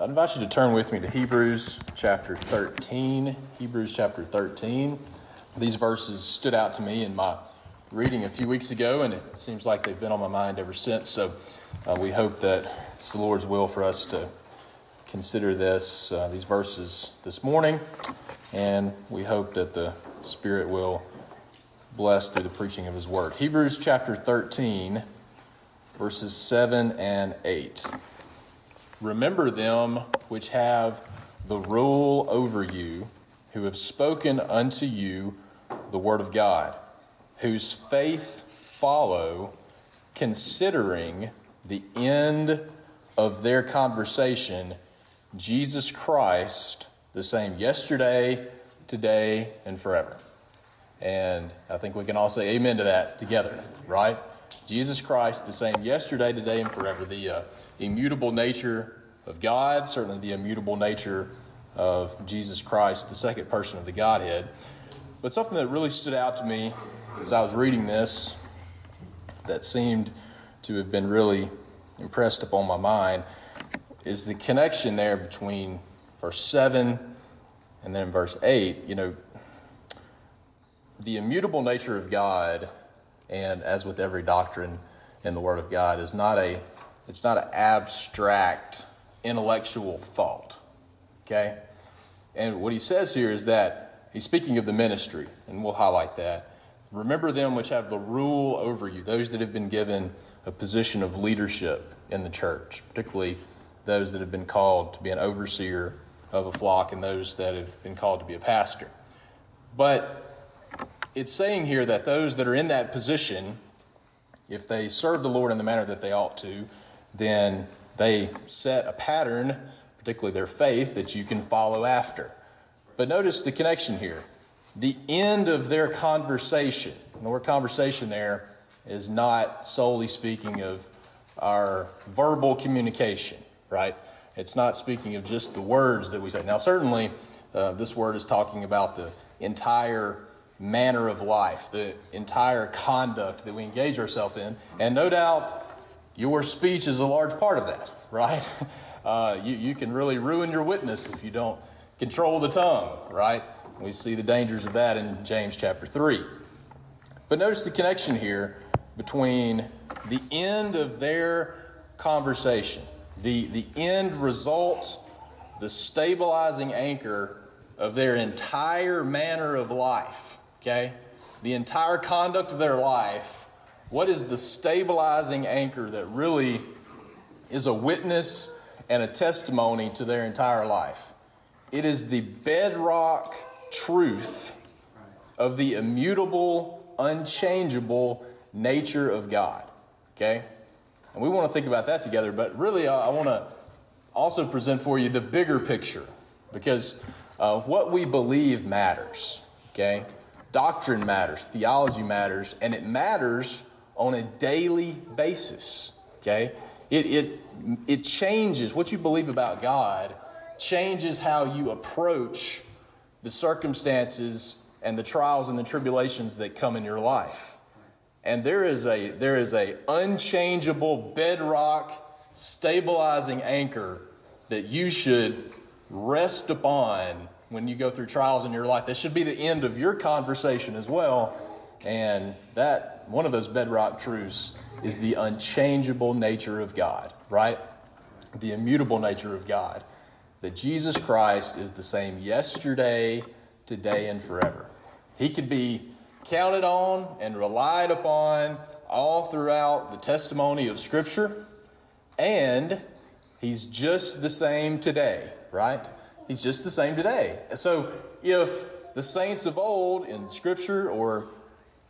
I invite you to turn with me to Hebrews chapter 13. Hebrews chapter 13. These verses stood out to me in my reading a few weeks ago, and it seems like they've been on my mind ever since. So uh, we hope that it's the Lord's will for us to consider this, uh, these verses this morning, and we hope that the Spirit will bless through the preaching of His Word. Hebrews chapter 13, verses 7 and 8. Remember them which have the rule over you, who have spoken unto you the word of God, whose faith follow, considering the end of their conversation, Jesus Christ, the same yesterday, today, and forever. And I think we can all say amen to that together, right? Jesus Christ, the same yesterday, today, and forever. The uh, immutable nature of God, certainly the immutable nature of Jesus Christ, the second person of the Godhead. But something that really stood out to me as I was reading this that seemed to have been really impressed upon my mind is the connection there between verse 7 and then verse 8. You know, the immutable nature of God, and as with every doctrine in the Word of God, is not a it's not an abstract intellectual thought. Okay? And what he says here is that he's speaking of the ministry, and we'll highlight that. Remember them which have the rule over you, those that have been given a position of leadership in the church, particularly those that have been called to be an overseer of a flock and those that have been called to be a pastor. But it's saying here that those that are in that position, if they serve the Lord in the manner that they ought to, then they set a pattern, particularly their faith, that you can follow after. But notice the connection here. The end of their conversation, and the word conversation there is not solely speaking of our verbal communication, right? It's not speaking of just the words that we say. Now, certainly, uh, this word is talking about the entire manner of life, the entire conduct that we engage ourselves in. And no doubt, your speech is a large part of that, right? Uh, you, you can really ruin your witness if you don't control the tongue, right? We see the dangers of that in James chapter 3. But notice the connection here between the end of their conversation, the, the end result, the stabilizing anchor of their entire manner of life, okay? The entire conduct of their life what is the stabilizing anchor that really is a witness and a testimony to their entire life? It is the bedrock truth of the immutable, unchangeable nature of God. Okay? And we want to think about that together, but really, I want to also present for you the bigger picture because uh, what we believe matters. Okay? Doctrine matters, theology matters, and it matters on a daily basis. Okay? It, it, it changes what you believe about God, changes how you approach the circumstances and the trials and the tribulations that come in your life. And there is a there is a unchangeable bedrock stabilizing anchor that you should rest upon when you go through trials in your life. This should be the end of your conversation as well. And that one of those bedrock truths is the unchangeable nature of God, right? The immutable nature of God. That Jesus Christ is the same yesterday, today, and forever. He could be counted on and relied upon all throughout the testimony of Scripture, and He's just the same today, right? He's just the same today. So if the saints of old in Scripture, or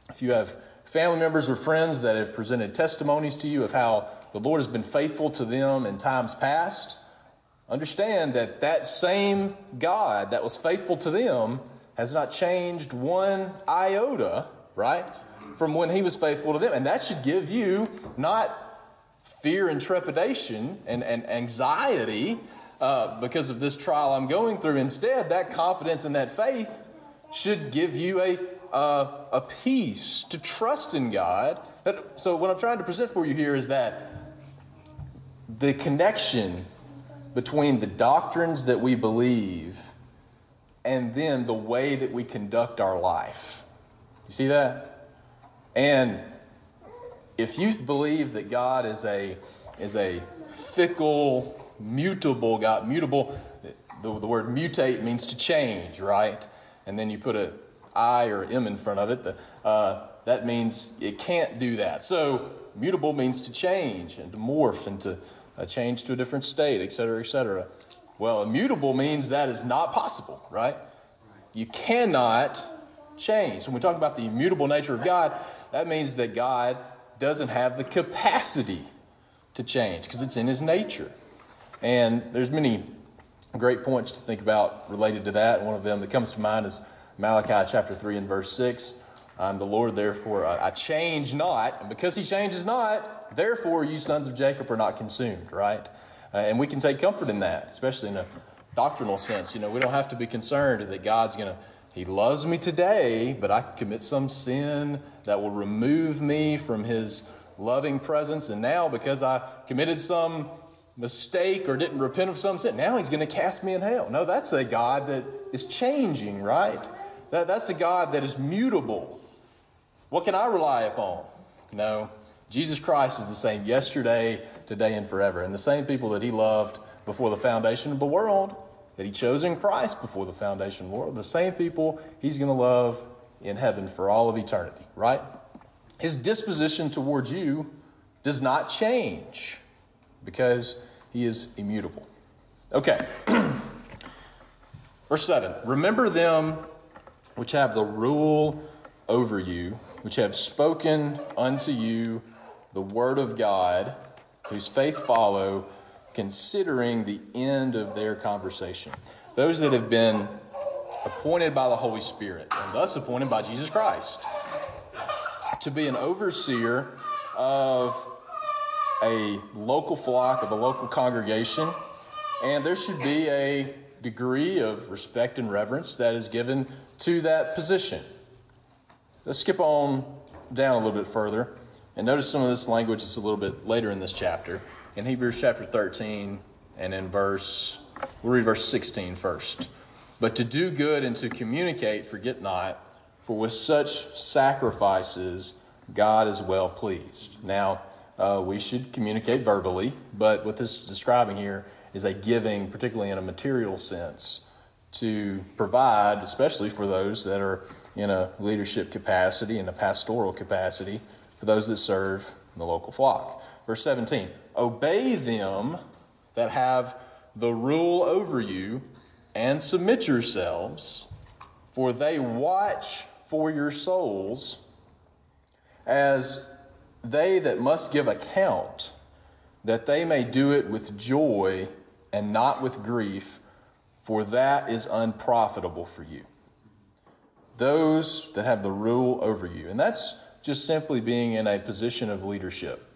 if you have family members or friends that have presented testimonies to you of how the Lord has been faithful to them in times past, understand that that same God that was faithful to them has not changed one iota, right, from when he was faithful to them. And that should give you not fear and trepidation and, and anxiety uh, because of this trial I'm going through. Instead, that confidence and that faith should give you a, uh, a peace to trust in God. That, so, what I'm trying to present for you here is that the connection between the doctrines that we believe and then the way that we conduct our life. You see that? And if you believe that God is a is a fickle, mutable God, mutable, the, the word mutate means to change, right? And then you put a I or M in front of it. The, uh, that means it can't do that. So mutable means to change and to morph and to uh, change to a different state, et cetera, et cetera. Well, immutable means that is not possible, right? You cannot change. When we talk about the immutable nature of God, that means that God doesn't have the capacity to change because it's in his nature. And there's many great points to think about related to that. One of them that comes to mind is Malachi chapter 3 and verse 6. I'm the Lord, therefore I change not. And because he changes not, therefore you sons of Jacob are not consumed, right? Uh, and we can take comfort in that, especially in a doctrinal sense. You know, we don't have to be concerned that God's going to he loves me today, but I commit some sin that will remove me from His loving presence. And now, because I committed some mistake or didn't repent of some sin, now He's going to cast me in hell. No, that's a God that is changing, right? That, that's a God that is mutable. What can I rely upon? No, Jesus Christ is the same yesterday, today, and forever. And the same people that He loved before the foundation of the world that he chose in Christ before the foundation of the world, the same people he's going to love in heaven for all of eternity, right? His disposition towards you does not change because he is immutable. Okay. Verse 7 Remember them which have the rule over you, which have spoken unto you the word of God, whose faith follow considering the end of their conversation. Those that have been appointed by the Holy Spirit and thus appointed by Jesus Christ to be an overseer of a local flock, of a local congregation. And there should be a degree of respect and reverence that is given to that position. Let's skip on down a little bit further and notice some of this language is a little bit later in this chapter in Hebrews chapter 13 and in verse, we'll read verse 16 first. But to do good and to communicate, forget not, for with such sacrifices God is well pleased. Now, uh, we should communicate verbally, but what this is describing here is a giving, particularly in a material sense, to provide, especially for those that are in a leadership capacity, in a pastoral capacity, for those that serve the local flock. Verse 17 Obey them that have the rule over you, and submit yourselves, for they watch for your souls as they that must give account, that they may do it with joy and not with grief, for that is unprofitable for you. Those that have the rule over you. And that's just simply being in a position of leadership.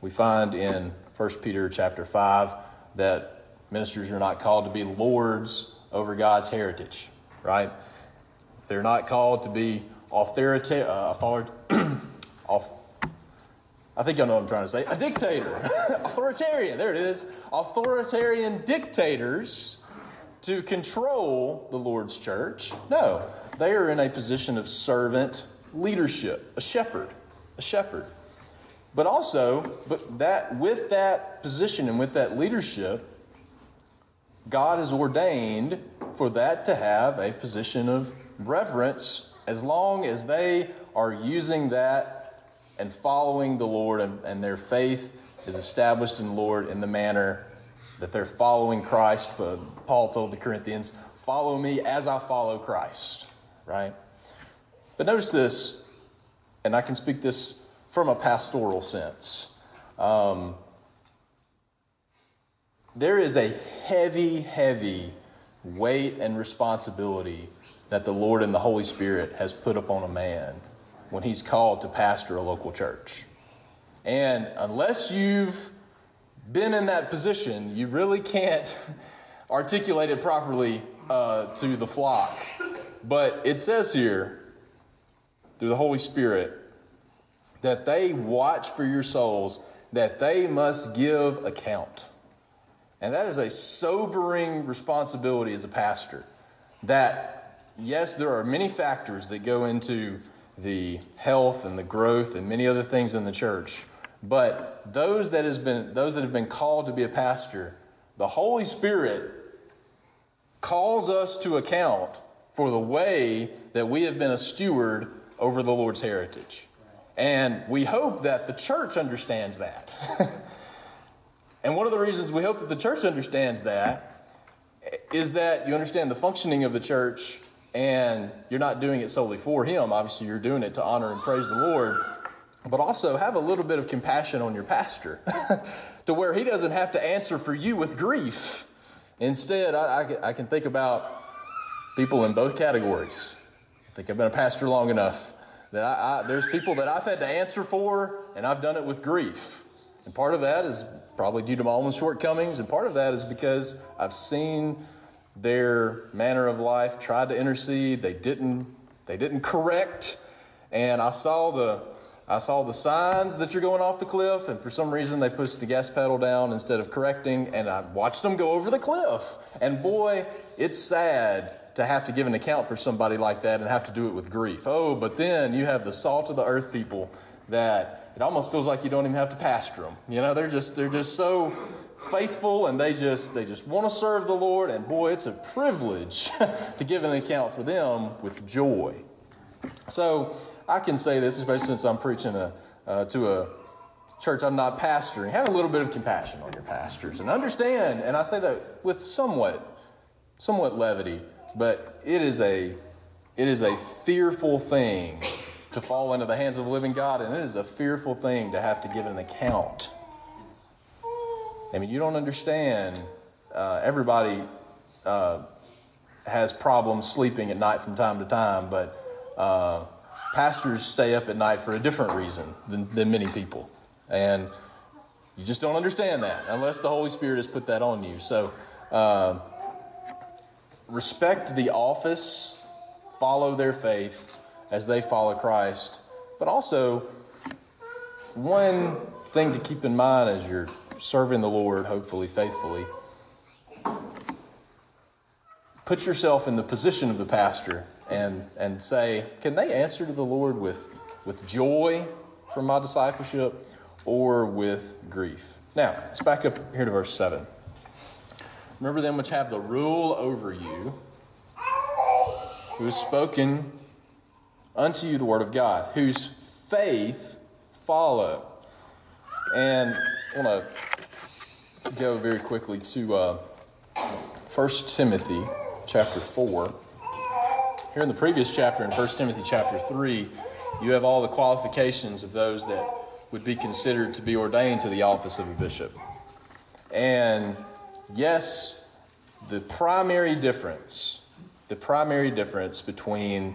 We find in 1 Peter chapter 5 that ministers are not called to be lords over God's heritage, right? They're not called to be authorita- uh, I think y'all know what I'm trying to say. A dictator. Authoritarian. There it is. Authoritarian dictators to control the Lord's church. No, they are in a position of servant leadership, a shepherd, a shepherd. But also, but that with that position and with that leadership, God has ordained for that to have a position of reverence as long as they are using that and following the Lord and, and their faith is established in the Lord in the manner that they're following Christ. But Paul told the Corinthians, Follow me as I follow Christ, right? But notice this, and I can speak this from a pastoral sense. Um, there is a heavy, heavy weight and responsibility that the Lord and the Holy Spirit has put upon a man when he's called to pastor a local church. And unless you've been in that position, you really can't articulate it properly uh, to the flock. But it says here, through the Holy Spirit, that they watch for your souls, that they must give account. And that is a sobering responsibility as a pastor. That, yes, there are many factors that go into the health and the growth and many other things in the church. But those that, has been, those that have been called to be a pastor, the Holy Spirit calls us to account for the way that we have been a steward over the Lord's heritage. And we hope that the church understands that. and one of the reasons we hope that the church understands that is that you understand the functioning of the church and you're not doing it solely for Him. Obviously, you're doing it to honor and praise the Lord. But also have a little bit of compassion on your pastor to where he doesn't have to answer for you with grief. Instead, I, I, I can think about people in both categories. I think I've been a pastor long enough that I, there's people that I've had to answer for, and I've done it with grief. And part of that is probably due to my own shortcomings, and part of that is because I've seen their manner of life, tried to intercede, they didn't, they didn't correct, and I saw the I saw the signs that you're going off the cliff, and for some reason they pushed the gas pedal down instead of correcting, and I watched them go over the cliff. And boy, it's sad to have to give an account for somebody like that and have to do it with grief. Oh, but then you have the salt of the earth people that it almost feels like you don't even have to pastor them. You know, they're just they're just so faithful and they just they just want to serve the Lord and boy, it's a privilege to give an account for them with joy. So, I can say this, especially since I'm preaching a, uh, to a church I'm not pastoring. Have a little bit of compassion on your pastors and understand, and I say that with somewhat, somewhat levity, but it is a, it is a fearful thing to fall into the hands of the living God, and it is a fearful thing to have to give an account. I mean, you don't understand. Uh, everybody uh, has problems sleeping at night from time to time, but uh, pastors stay up at night for a different reason than, than many people. And you just don't understand that unless the Holy Spirit has put that on you. So, uh, respect the office, follow their faith as they follow Christ. But also, one thing to keep in mind as you're serving the Lord, hopefully faithfully, put yourself in the position of the pastor and, and say, can they answer to the Lord with, with joy from my discipleship or with grief? Now, let's back up here to verse 7. Remember them which have the rule over you, who has spoken unto you the word of God, whose faith follow. And I want to go very quickly to uh, 1 Timothy chapter 4. Here in the previous chapter, in 1 Timothy chapter 3, you have all the qualifications of those that would be considered to be ordained to the office of a bishop. And yes, the primary difference, the primary difference between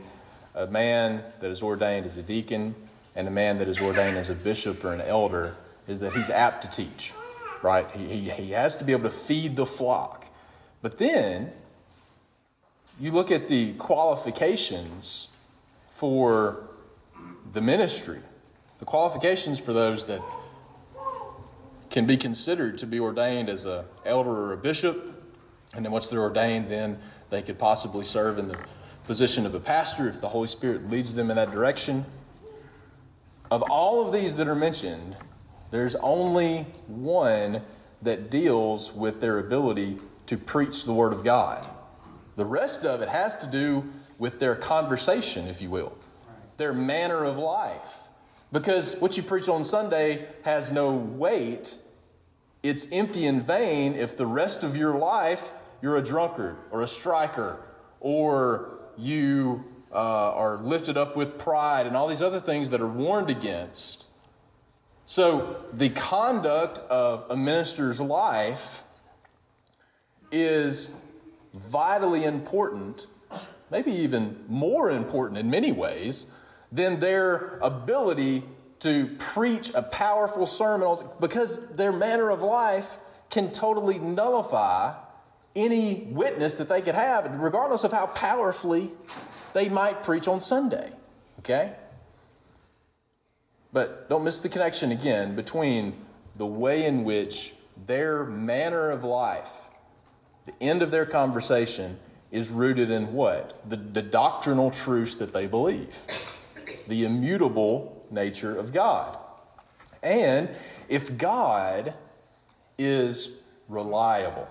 a man that is ordained as a deacon and a man that is ordained as a bishop or an elder is that he's apt to teach, right? He, he, he has to be able to feed the flock. But then you look at the qualifications for the ministry, the qualifications for those that can be considered to be ordained as an elder or a bishop, and then once they're ordained, then they could possibly serve in the position of a pastor if the Holy Spirit leads them in that direction. Of all of these that are mentioned, there's only one that deals with their ability to preach the Word of God. The rest of it has to do with their conversation, if you will, their manner of life. Because what you preach on Sunday has no weight. It's empty and vain if the rest of your life you're a drunkard or a striker or you uh, are lifted up with pride and all these other things that are warned against. So, the conduct of a minister's life is vitally important, maybe even more important in many ways, than their ability to preach a powerful sermon because their manner of life can totally nullify any witness that they could have, regardless of how powerfully they might preach on Sunday. Okay? But don't miss the connection again between the way in which their manner of life, the end of their conversation, is rooted in what? The, the doctrinal truths that they believe, the immutable nature of God. And if God is reliable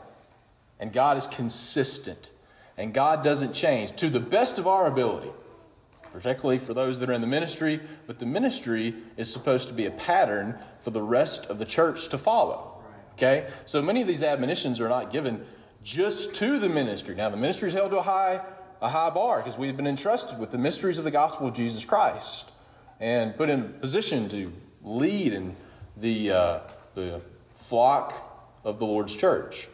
and God is consistent and God doesn't change to the best of our ability, particularly for those that are in the ministry, but the ministry is supposed to be a pattern for the rest of the church to follow. Okay? So many of these admonitions are not given just to the ministry. Now, the ministry is held to a high, a high bar because we've been entrusted with the mysteries of the gospel of Jesus Christ and put in a position to lead in the, uh, the flock of the Lord's church.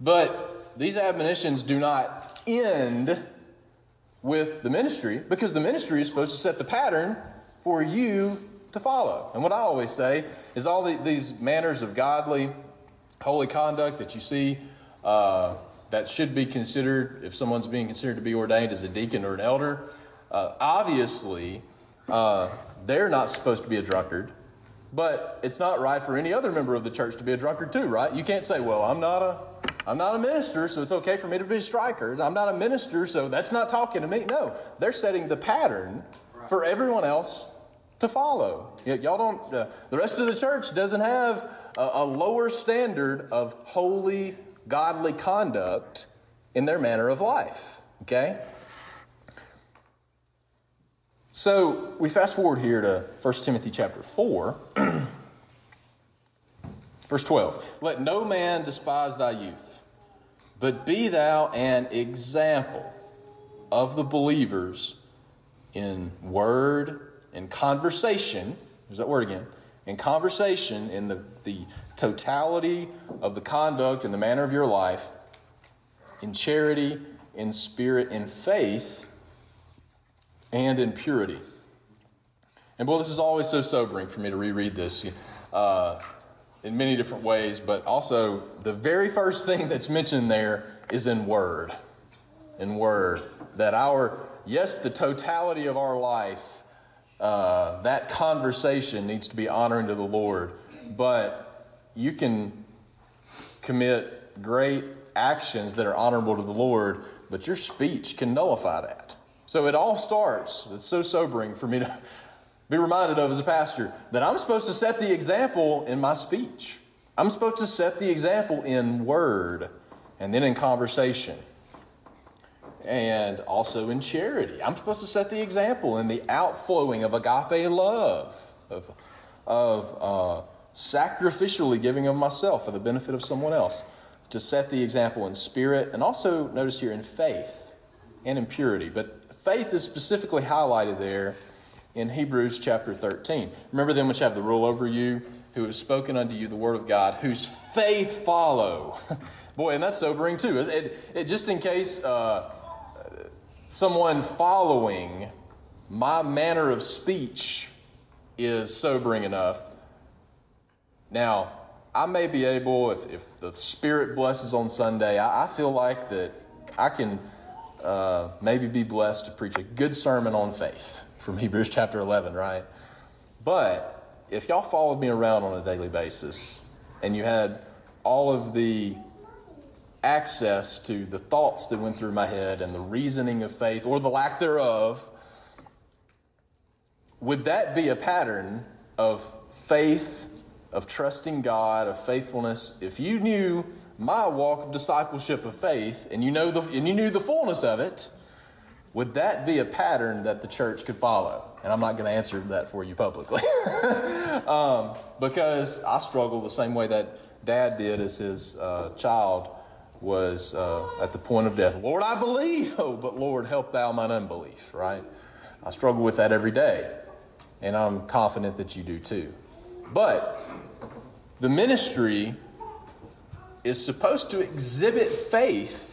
But these admonitions do not end with the ministry because the ministry is supposed to set the pattern for you to follow. And what I always say is all the, these manners of godly, holy conduct that you see uh, that should be considered if someone's being considered to be ordained as a deacon or an elder. Uh, obviously, uh, they're not supposed to be a drunkard, but it's not right for any other member of the church to be a drunkard too, right? You can't say, "Well, I'm not a I'm not a minister, so it's okay for me to be a striker. I'm not a minister, so that's not talking to me." No, they're setting the pattern for everyone else to follow. Y'all don't. Uh, the rest of the church doesn't have a, a lower standard of holy, godly conduct in their manner of life. Okay. So we fast forward here to 1 Timothy chapter 4, verse 12. Let no man despise thy youth, but be thou an example of the believers in word, in conversation. There's that word again. In conversation, in the, the totality of the conduct and the manner of your life, in charity, in spirit, in faith and in purity. And boy, this is always so sobering for me to reread this uh, in many different ways, but also the very first thing that's mentioned there is in word. In word. That our, yes, the totality of our life, uh, that conversation needs to be honoring to the Lord, but you can commit great actions that are honorable to the Lord, but your speech can nullify that. So it all starts, it's so sobering for me to be reminded of as a pastor that I'm supposed to set the example in my speech. I'm supposed to set the example in word and then in conversation and also in charity. I'm supposed to set the example in the outflowing of agape love, of, of uh, sacrificially giving of myself for the benefit of someone else, to set the example in spirit, and also notice here in faith and in purity. But faith is specifically highlighted there in Hebrews chapter 13. Remember them which have the rule over you, who have spoken unto you the word of God, whose faith follow. Boy, and that's sobering too. It, it, just in case uh, someone following my manner of speech is sobering enough. Now, I may be able, if, if the Spirit blesses on Sunday, I, I feel like that I can uh, maybe be blessed to preach a good sermon on faith from Hebrews chapter 11, right? But if y'all followed me around on a daily basis and you had all of the access to the thoughts that went through my head and the reasoning of faith or the lack thereof, would that be a pattern of faith, of trusting God, of faithfulness? If you knew my walk of discipleship of faith and you know the and you knew the fullness of it, would that be a pattern that the church could follow? And I'm not going to answer that for you publicly um, because I struggle the same way that dad did as his uh, child was uh, at the point of death. Lord, I believe, oh, but Lord, help thou mine unbelief, right? I struggle with that every day, and I'm confident that you do too. But the ministry is supposed to exhibit faith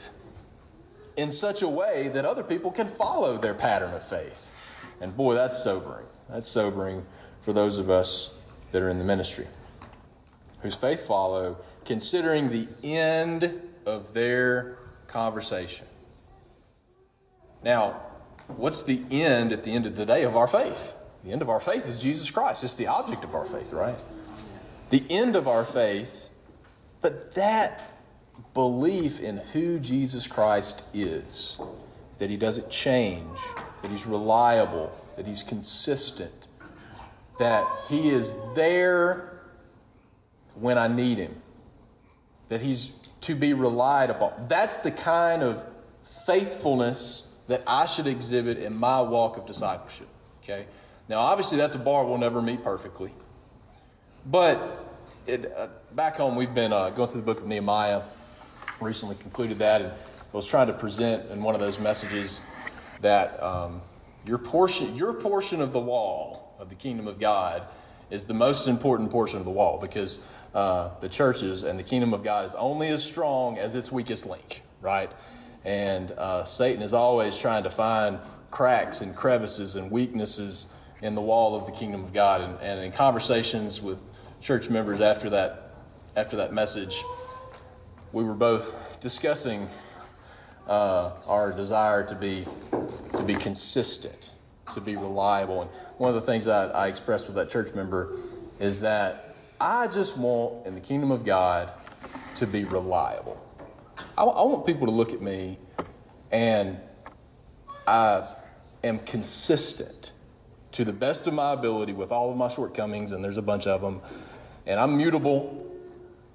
in such a way that other people can follow their pattern of faith. And boy, that's sobering. That's sobering for those of us that are in the ministry whose faith follow, considering the end of their conversation. Now, what's the end at the end of the day of our faith? The end of our faith is Jesus Christ. It's the object of our faith, right? The end of our faith, but that belief in who Jesus Christ is, that he doesn't change, that he's reliable, that he's consistent, that he is there when I need him, that he's to be relied upon. That's the kind of faithfulness that I should exhibit in my walk of discipleship. Okay? Now, obviously, that's a bar we'll never meet perfectly. But it, uh, back home, we've been uh, going through the book of Nehemiah, recently concluded that, and I was trying to present in one of those messages that um, your portion, your portion of the wall of the kingdom of God is the most important portion of the wall because uh, the churches and the kingdom of God is only as strong as its weakest link, right? And uh, Satan is always trying to find cracks and crevices and weaknesses in the wall of the kingdom of God. And, and in conversations with church members after that, after that message, we were both discussing uh, our desire to be to be consistent, to be reliable. And one of the things that I expressed with that church member is that I just want in the kingdom of God to be reliable. I, I want people to look at me and I am consistent to the best of my ability with all of my shortcomings, and there's a bunch of them. And I'm mutable,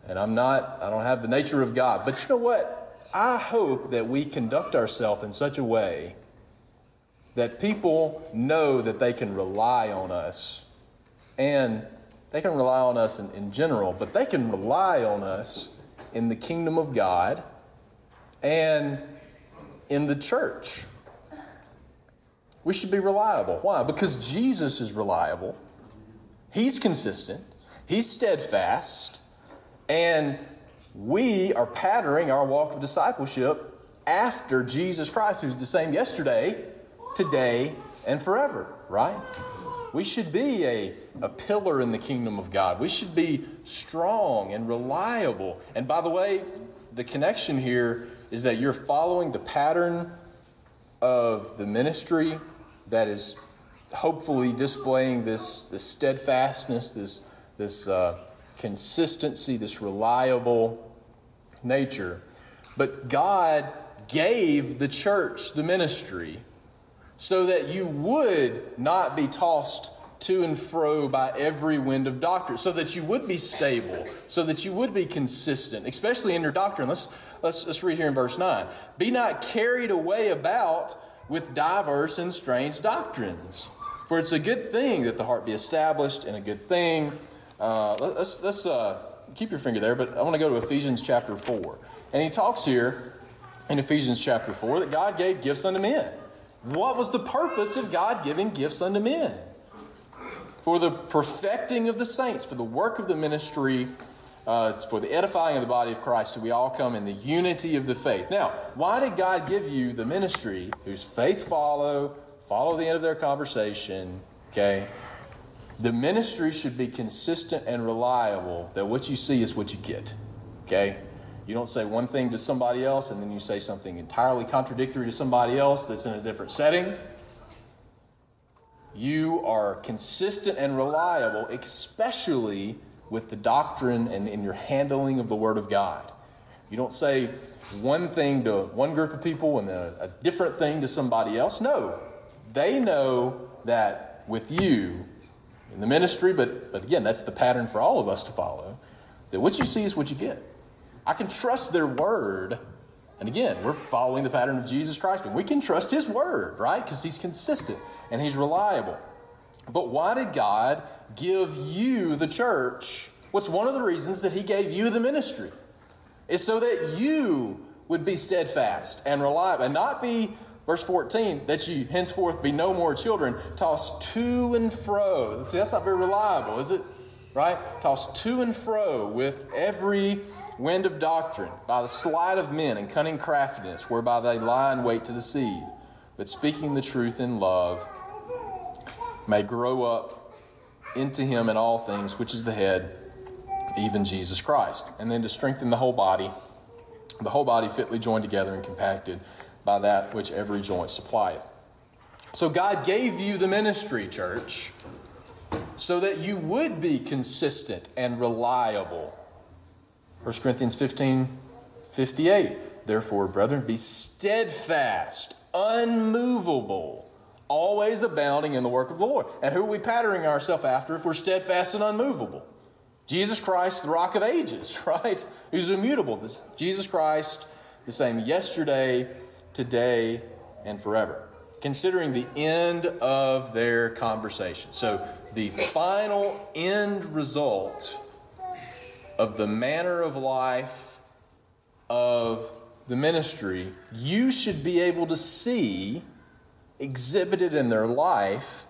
and I'm not, I don't have the nature of God. But you know what? I hope that we conduct ourselves in such a way that people know that they can rely on us. And they can rely on us in, in general, but they can rely on us in the kingdom of God and in the church. We should be reliable. Why? Because Jesus is reliable, He's consistent, He's steadfast, and we are patterning our walk of discipleship after Jesus Christ, who's the same yesterday, today, and forever, right? We should be a, a pillar in the kingdom of God. We should be strong and reliable. And by the way, the connection here is that you're following the pattern of the ministry that is hopefully displaying this, this steadfastness, this, this uh, consistency, this reliable nature. But God gave the church the ministry so that you would not be tossed to and fro by every wind of doctrine, so that you would be stable, so that you would be consistent, especially in your doctrine. Let's, let's, let's read here in verse 9. Be not carried away about with diverse and strange doctrines. For it's a good thing that the heart be established, and a good thing. Uh, let's let's uh, keep your finger there, but I want to go to Ephesians chapter 4. And he talks here in Ephesians chapter 4 that God gave gifts unto men. What was the purpose of God giving gifts unto men? For the perfecting of the saints, for the work of the ministry, uh, for the edifying of the body of Christ, till we all come in the unity of the faith. Now, why did God give you the ministry whose faith follow, follow the end of their conversation, okay? The ministry should be consistent and reliable, that what you see is what you get, okay? You don't say one thing to somebody else and then you say something entirely contradictory to somebody else that's in a different setting. You are consistent and reliable, especially with the doctrine and in your handling of the Word of God. You don't say one thing to one group of people and a, a different thing to somebody else. No, they know that with you in the ministry, but, but again, that's the pattern for all of us to follow, that what you see is what you get. I can trust their word. And again, we're following the pattern of Jesus Christ, and we can trust his word, right? Because he's consistent and he's reliable. But why did God give you the church? What's one of the reasons that He gave you the ministry? Is so that you would be steadfast and reliable and not be, verse 14, that you henceforth be no more children, tossed to and fro. See, that's not very reliable, is it? right? Tossed to and fro with every wind of doctrine, by the sleight of men and cunning craftiness, whereby they lie in wait to deceive, but speaking the truth in love, may grow up into him in all things, which is the head, even Jesus Christ. And then to strengthen the whole body, the whole body fitly joined together and compacted by that which every joint supplieth. So God gave you the ministry, church, so that you would be consistent and reliable 1 Corinthians 15 58. Therefore, brethren, be steadfast, unmovable, always abounding in the work of the Lord. And who are we patterning ourselves after if we're steadfast and unmovable? Jesus Christ, the rock of ages, right? Who's immutable. This, Jesus Christ, the same yesterday, today, and forever. Considering the end of their conversation. So, the final end result of the manner of life of the ministry, you should be able to see exhibited in their life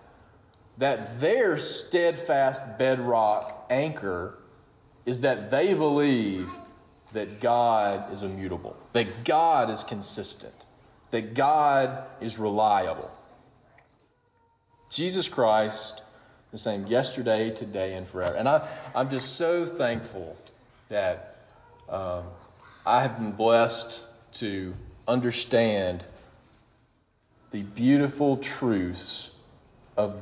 that their steadfast bedrock anchor is that they believe that God is immutable, that God is consistent, that God is reliable. Jesus Christ the same yesterday, today, and forever. And I, I'm just so thankful that um, I have been blessed to understand the beautiful truths of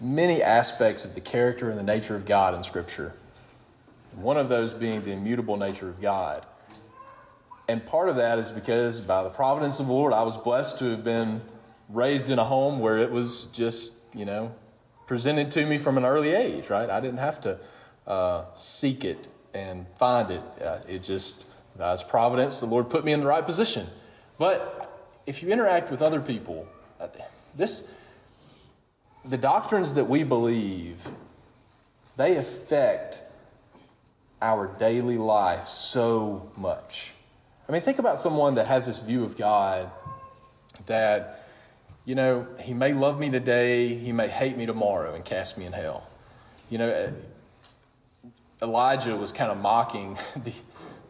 many aspects of the character and the nature of God in Scripture. One of those being the immutable nature of God. And part of that is because by the providence of the Lord, I was blessed to have been raised in a home where it was just, you know, presented to me from an early age, right? I didn't have to uh, seek it and find it. Uh, it just, God's providence, the Lord put me in the right position. But if you interact with other people, uh, this, the doctrines that we believe, they affect our daily life so much. I mean, think about someone that has this view of God that you know, he may love me today, he may hate me tomorrow and cast me in hell. You know, uh, Elijah was kind of mocking the,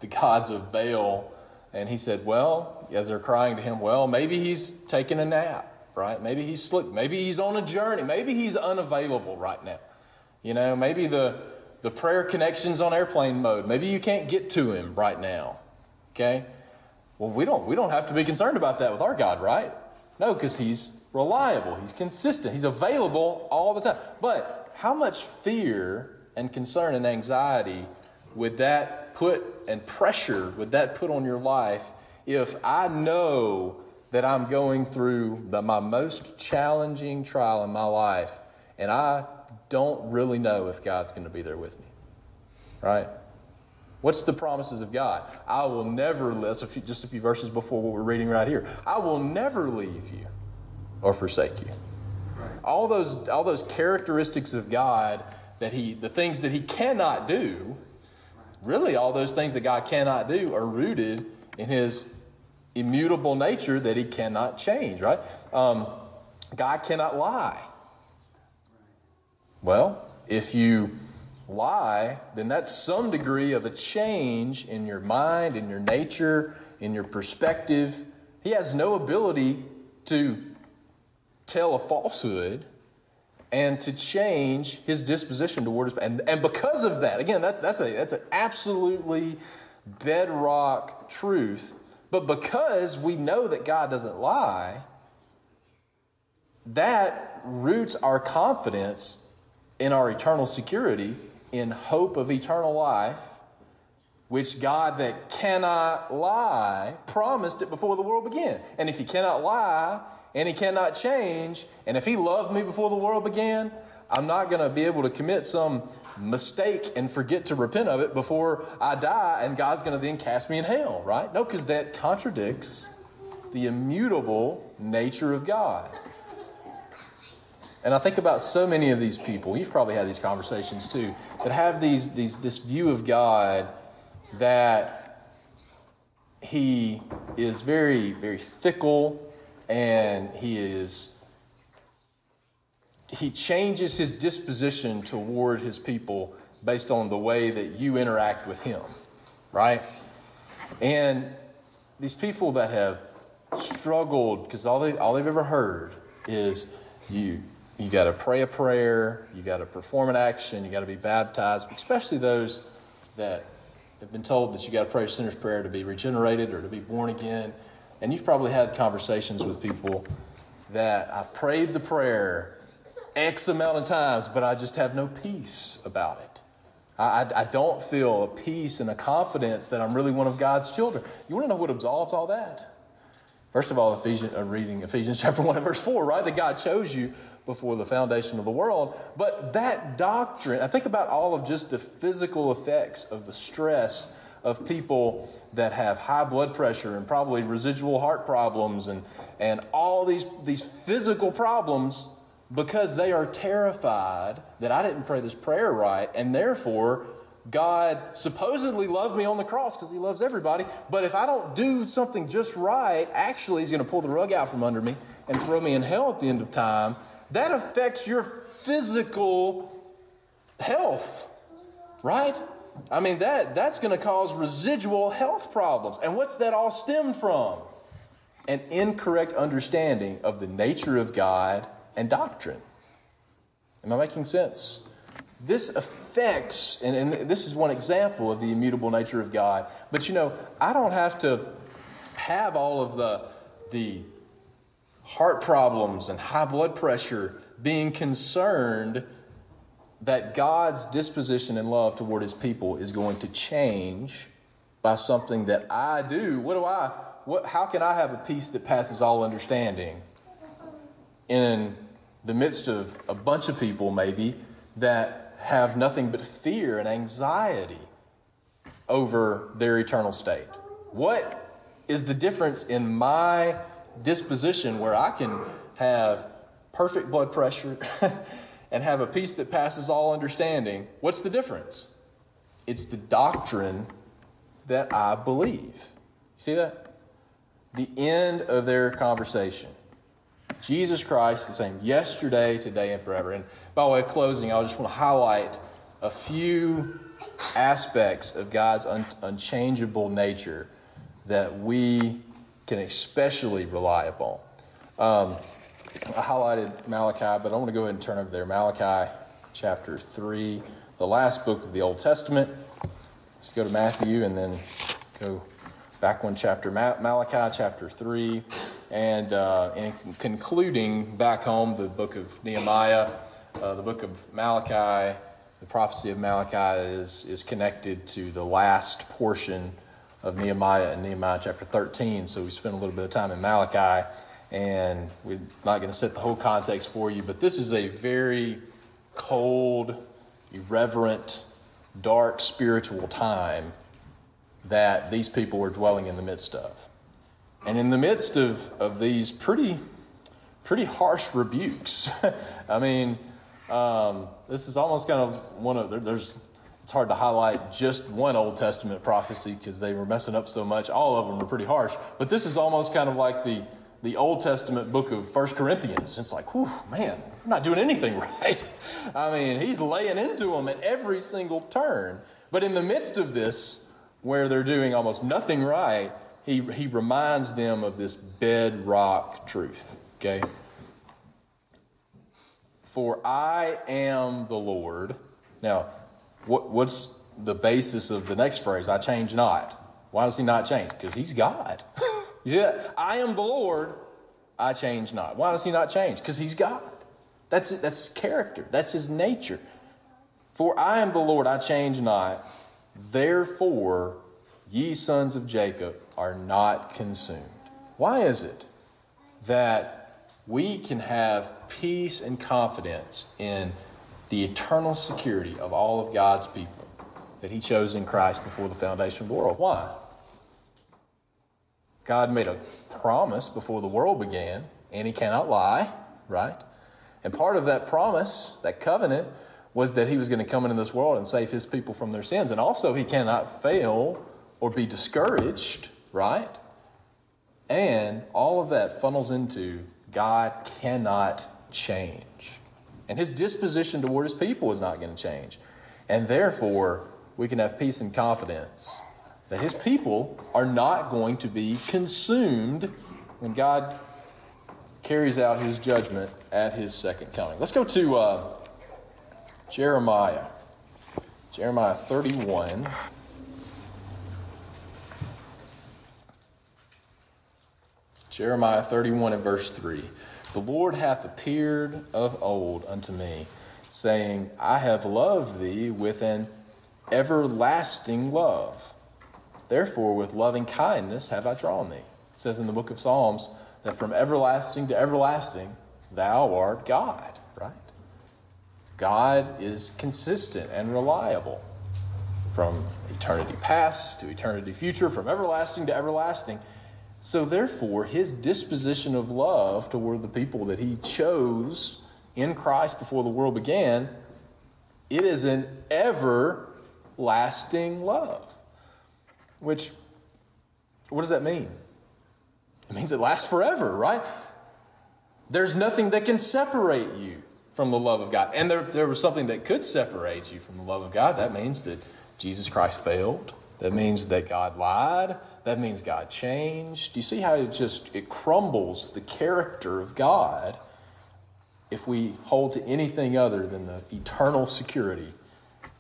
the gods of Baal, and he said, Well, as they're crying to him, well, maybe he's taking a nap, right? Maybe he's sleep. Maybe he's on a journey. Maybe he's unavailable right now. You know, maybe the, the prayer connection's on airplane mode. Maybe you can't get to him right now. Okay? Well, we don't, we don't have to be concerned about that with our God, right? No, because he's reliable, he's consistent, he's available all the time. But how much fear and concern and anxiety would that put and pressure would that put on your life if I know that I'm going through the, my most challenging trial in my life and I don't really know if God's going to be there with me? Right? What's the promises of God? I will never, that's a few, just a few verses before what we're reading right here. I will never leave you or forsake you. All those, all those characteristics of God that he, the things that he cannot do, really all those things that God cannot do are rooted in his immutable nature that he cannot change, right? Um, God cannot lie. Well, if you lie, then that's some degree of a change in your mind, in your nature, in your perspective. He has no ability to tell a falsehood and to change his disposition towards and, and because of that again that's, that's a that's an absolutely bedrock truth but because we know that god doesn't lie that roots our confidence in our eternal security in hope of eternal life, which God that cannot lie promised it before the world began. And if he cannot lie and he cannot change, and if he loved me before the world began, I'm not going to be able to commit some mistake and forget to repent of it before I die, and God's going to then cast me in hell, right? No, because that contradicts the immutable nature of God. And I think about so many of these people, you've probably had these conversations too, that have these, these, this view of God that he is very, very fickle and he is he changes his disposition toward his people based on the way that you interact with Him, right? And these people that have struggled because all they all they've ever heard is you you got to pray a prayer, you got to perform an action, you got to be baptized, especially those that have been told that you got to pray a sinner's prayer to be regenerated or to be born again. And you've probably had conversations with people that I prayed the prayer X amount of times, but I just have no peace about it. I, I, don't feel a peace and a confidence that I'm really one of God's children. You want to know what absolves all that? First of all, Ephesians, uh, reading Ephesians chapter 1 and verse 4, right? That God chose you before the foundation of the world. But that doctrine, I think about all of just the physical effects of the stress of people that have high blood pressure and probably residual heart problems and, and all these, these physical problems because they are terrified that I didn't pray this prayer right, and therefore God supposedly loved me on the cross because He loves everybody. But if I don't do something just right, actually, He's going to pull the rug out from under me and throw me in hell at the end of time. That affects your physical health, right? I mean, that, that's going to cause residual health problems. And what's that all stemmed from? An incorrect understanding of the nature of God and doctrine. Am I making sense? This affects, and, and this is one example of the immutable nature of God. But you know, I don't have to have all of the, the heart problems and high blood pressure being concerned that God's disposition and love toward his people is going to change by something that I do. What do I what how can I have a peace that passes all understanding in the midst of a bunch of people maybe that have nothing but fear and anxiety over their eternal state? What is the difference in my disposition where I can have perfect blood pressure and have a peace that passes all understanding? What's the difference? It's the doctrine that I believe. You see that? The end of their conversation. Jesus Christ the same yesterday, today, and forever. And by way of closing, I just want to highlight a few aspects of God's un- unchangeable nature that we can especially rely upon. Um, I highlighted Malachi, but I want to go ahead and turn over there. Malachi chapter 3, the last book of the Old Testament. Let's go to Matthew and then go back one chapter. Malachi chapter 3, and uh, in concluding back home the book of Nehemiah, uh, the book of Malachi, the prophecy of Malachi is, is connected to the last portion of Nehemiah in Nehemiah chapter 13. So we spent a little bit of time in Malachi, and we're not going to set the whole context for you, but this is a very cold, irreverent, dark spiritual time that these people were dwelling in the midst of. And in the midst of, of these pretty, pretty harsh rebukes, I mean, um, this is almost kind of one of, there, there's, it's hard to highlight just one Old Testament prophecy because they were messing up so much. All of them were pretty harsh. But this is almost kind of like the, the Old Testament book of First Corinthians. It's like, whew, man, we're not doing anything right. I mean, he's laying into them at every single turn. But in the midst of this, where they're doing almost nothing right, he, he reminds them of this bedrock truth, okay? For I am the Lord. Now, what, what's the basis of the next phrase? I change not. Why does he not change? Because he's God. you see that? I am the Lord. I change not. Why does he not change? Because he's God. That's, it. that's his character, that's his nature. For I am the Lord, I change not. Therefore, ye sons of Jacob are not consumed. Why is it that we can have peace and confidence in the eternal security of all of God's people that He chose in Christ before the foundation of the world? Why? God made a promise before the world began, and He cannot lie, right? And part of that promise, that covenant, was that He was going to come into this world and save His people from their sins. And also, He cannot fail or be discouraged right? And all of that funnels into God cannot change. And his disposition toward his people is not going to change. And therefore, we can have peace and confidence that his people are not going to be consumed when God carries out his judgment at his second coming. Let's go to uh, Jeremiah. Jeremiah 31. Jeremiah 31 and verse 3. The Lord hath appeared of old unto me, saying, I have loved thee with an everlasting love. Therefore, with loving kindness have I drawn thee. It says in the book of Psalms that from everlasting to everlasting, thou art God, right? God is consistent and reliable from eternity past to eternity future, from everlasting to everlasting. So, therefore, his disposition of love toward the people that he chose in Christ before the world began, it is an everlasting love. Which, what does that mean? It means it lasts forever, right? There's nothing that can separate you from the love of God. And there, there was something that could separate you from the love of God. That means that Jesus Christ failed. That means that God lied. That means God changed. Do you see how it just it crumbles the character of God if we hold to anything other than the eternal security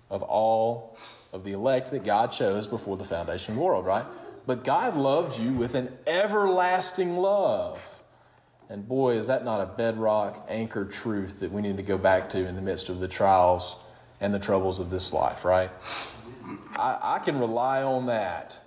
of all of the elect that God chose before the foundation of the world, right? But God loved you with an everlasting love. And boy, is that not a bedrock anchor truth that we need to go back to in the midst of the trials and the troubles of this life, right? I, I can rely on that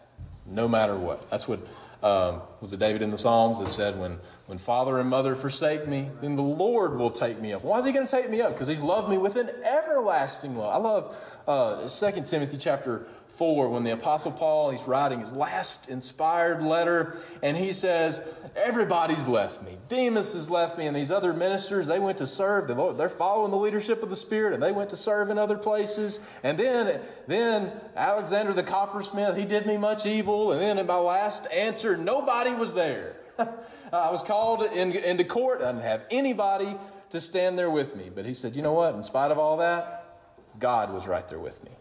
no matter what. That's what um, was it David in the Psalms that said, when, when father and mother forsake me, then the Lord will take me up. Why is he going to take me up? Because he's loved me with an everlasting love. I love uh, 2 Timothy chapter 4 when the Apostle Paul, he's writing his last inspired letter, and he says, Everybody's left me. Demas has left me, and these other ministers, they went to serve. They're following the leadership of the Spirit, and they went to serve in other places. And then, then Alexander the coppersmith, he did me much evil. And then in my last answer, nobody was there. I was called in, into court. I didn't have anybody to stand there with me. But he said, You know what? In spite of all that, God was right there with me.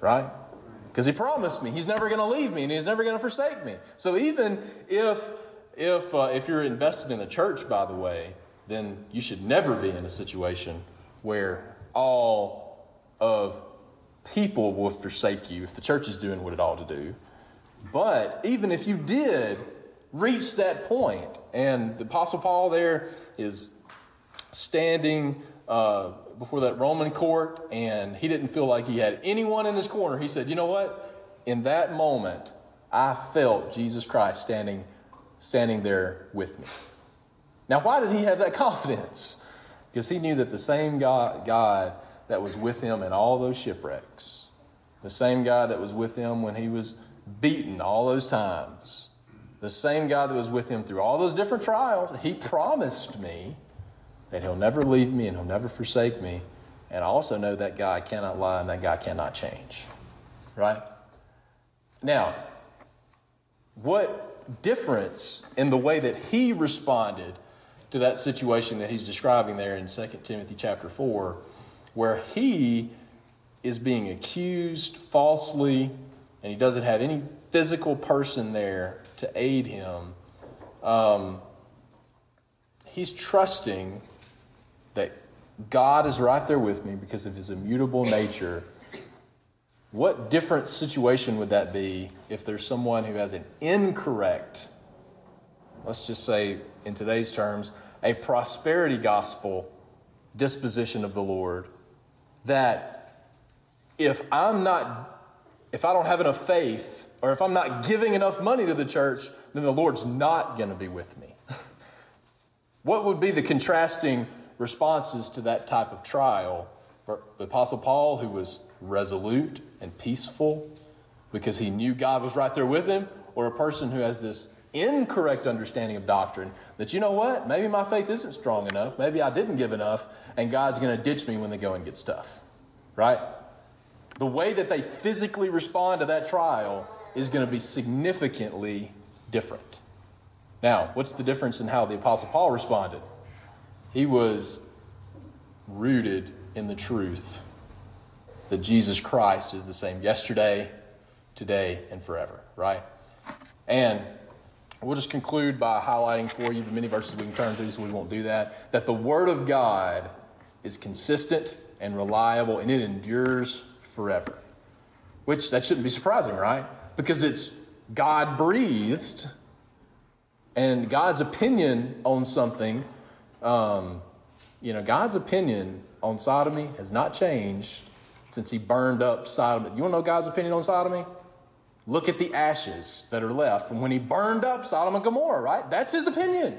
Right? Because he promised me he's never going to leave me and he's never going to forsake me. So even if if uh, if you're invested in the church, by the way, then you should never be in a situation where all of people will forsake you if the church is doing what it ought to do. But even if you did reach that point, and the Apostle Paul there is standing uh, before that Roman court, and he didn't feel like he had anyone in his corner. He said, You know what? In that moment, I felt Jesus Christ standing, standing there with me. Now, why did he have that confidence? Because he knew that the same God, God that was with him in all those shipwrecks, the same God that was with him when he was beaten all those times, the same God that was with him through all those different trials, he promised me that he'll never leave me and he'll never forsake me. And I also know that God cannot lie and that God cannot change. Right? Now, what difference in the way that he responded to that situation that he's describing there in 2 Timothy chapter 4, where he is being accused falsely and he doesn't have any physical person there to aid him. Um, he's trusting that God is right there with me because of his immutable nature. What different situation would that be if there's someone who has an incorrect, let's just say in today's terms, a prosperity gospel disposition of the Lord? That if I'm not, if I don't have enough faith, or if I'm not giving enough money to the church, then the Lord's not going to be with me. what would be the contrasting responses to that type of trial. The Apostle Paul, who was resolute and peaceful because he knew God was right there with him, or a person who has this incorrect understanding of doctrine that, you know what, maybe my faith isn't strong enough, maybe I didn't give enough, and God's going to ditch me when the going gets tough. Right? The way that they physically respond to that trial is going to be significantly different. Now, what's the difference in how the Apostle Paul responded? He was rooted in the truth that Jesus Christ is the same yesterday, today, and forever, right? And we'll just conclude by highlighting for you the many verses we can turn to, so we won't do that. That the Word of God is consistent and reliable, and it endures forever. Which that shouldn't be surprising, right? Because it's God breathed, and God's opinion on something, um, you know, God's opinion on sodomy has not changed since He burned up Sodom. You want to know God's opinion on sodomy? Look at the ashes that are left from when He burned up Sodom and Gomorrah, right? That's His opinion.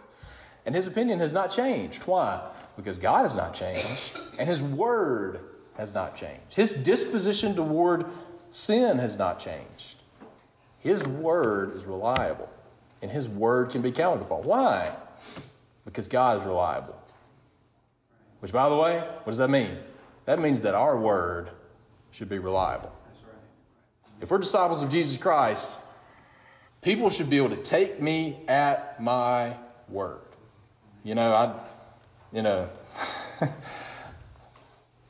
and His opinion has not changed. Why? Because God has not changed, and His Word has not changed. His disposition toward sin has not changed. His word is reliable, and His word can be counted upon. Why? Because God is reliable. Which, by the way, what does that mean? That means that our word should be reliable. If we're disciples of Jesus Christ, people should be able to take me at my word. You know, I, you know,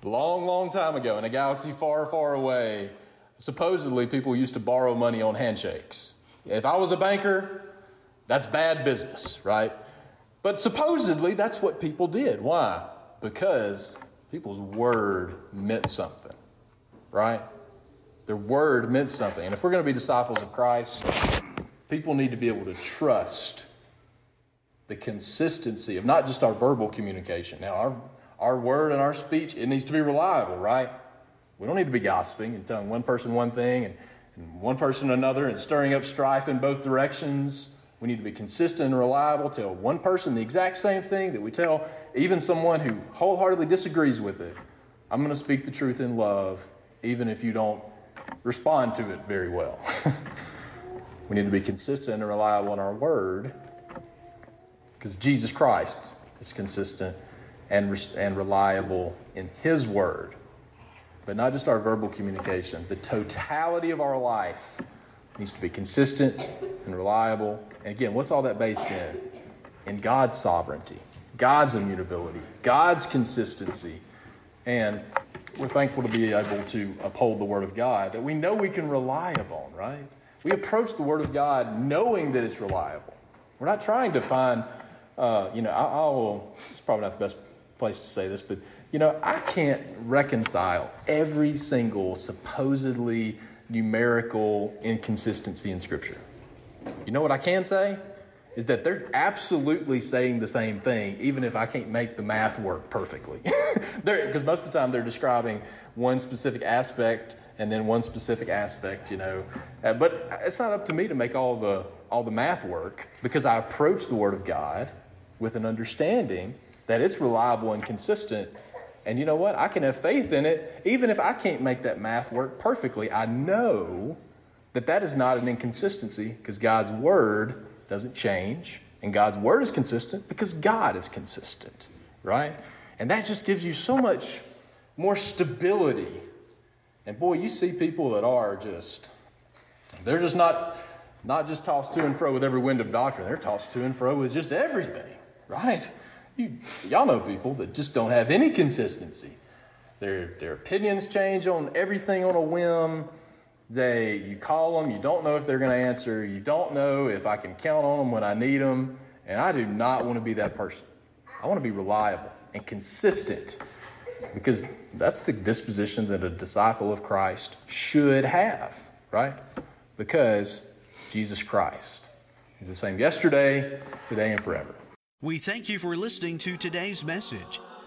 long, long time ago in a galaxy far, far away, supposedly people used to borrow money on handshakes. If I was a banker, that's bad business, right? But supposedly that's what people did. Why? Because people's word meant something, right? Their word meant something. And if we're going to be disciples of Christ, people need to be able to trust the consistency of not just our verbal communication. Now, our, our word and our speech, it needs to be reliable, right? We don't need to be gossiping and telling one person one thing and, and one person another and stirring up strife in both directions. We need to be consistent and reliable, tell one person the exact same thing that we tell even someone who wholeheartedly disagrees with it. I'm going to speak the truth in love, even if you don't respond to it very well. we need to be consistent and reliable in our word because Jesus Christ is consistent and, and reliable in His word but not just our verbal communication. The totality of our life needs to be consistent and reliable. And again, what's all that based in? In God's sovereignty, God's immutability, God's consistency. And we're thankful to be able to uphold the Word of God that we know we can rely upon, right? We approach the Word of God knowing that it's reliable. We're not trying to find, uh, you know, I, I will, it's probably not the best place to say this, but you know, I can't reconcile every single supposedly numerical inconsistency in Scripture. You know what I can say? Is that they're absolutely saying the same thing, even if I can't make the math work perfectly. Because most of the time they're describing one specific aspect and then one specific aspect, you know. Uh, but it's not up to me to make all the all the math work because I approach the Word of God with an understanding that it's reliable and consistent and you know what? I can have faith in it. Even if I can't make that math work perfectly, I know that that is not an inconsistency because God's word doesn't change. And God's word is consistent because God is consistent, right? And that just gives you so much more stability. And boy, you see people that are just, they're just not, not just tossed to and fro with every wind of doctrine. They're tossed to and fro with just everything, right? You, y'all know people that just don't have any consistency. Their, their opinions change on everything on a whim. They, you call them, you don't know if they're going to answer. You don't know if I can count on them when I need them. And I do not want to be that person. I want to be reliable and consistent because that's the disposition that a disciple of Christ should have, right? Because Jesus Christ is the same yesterday, today, and forever. We thank you for listening to today's message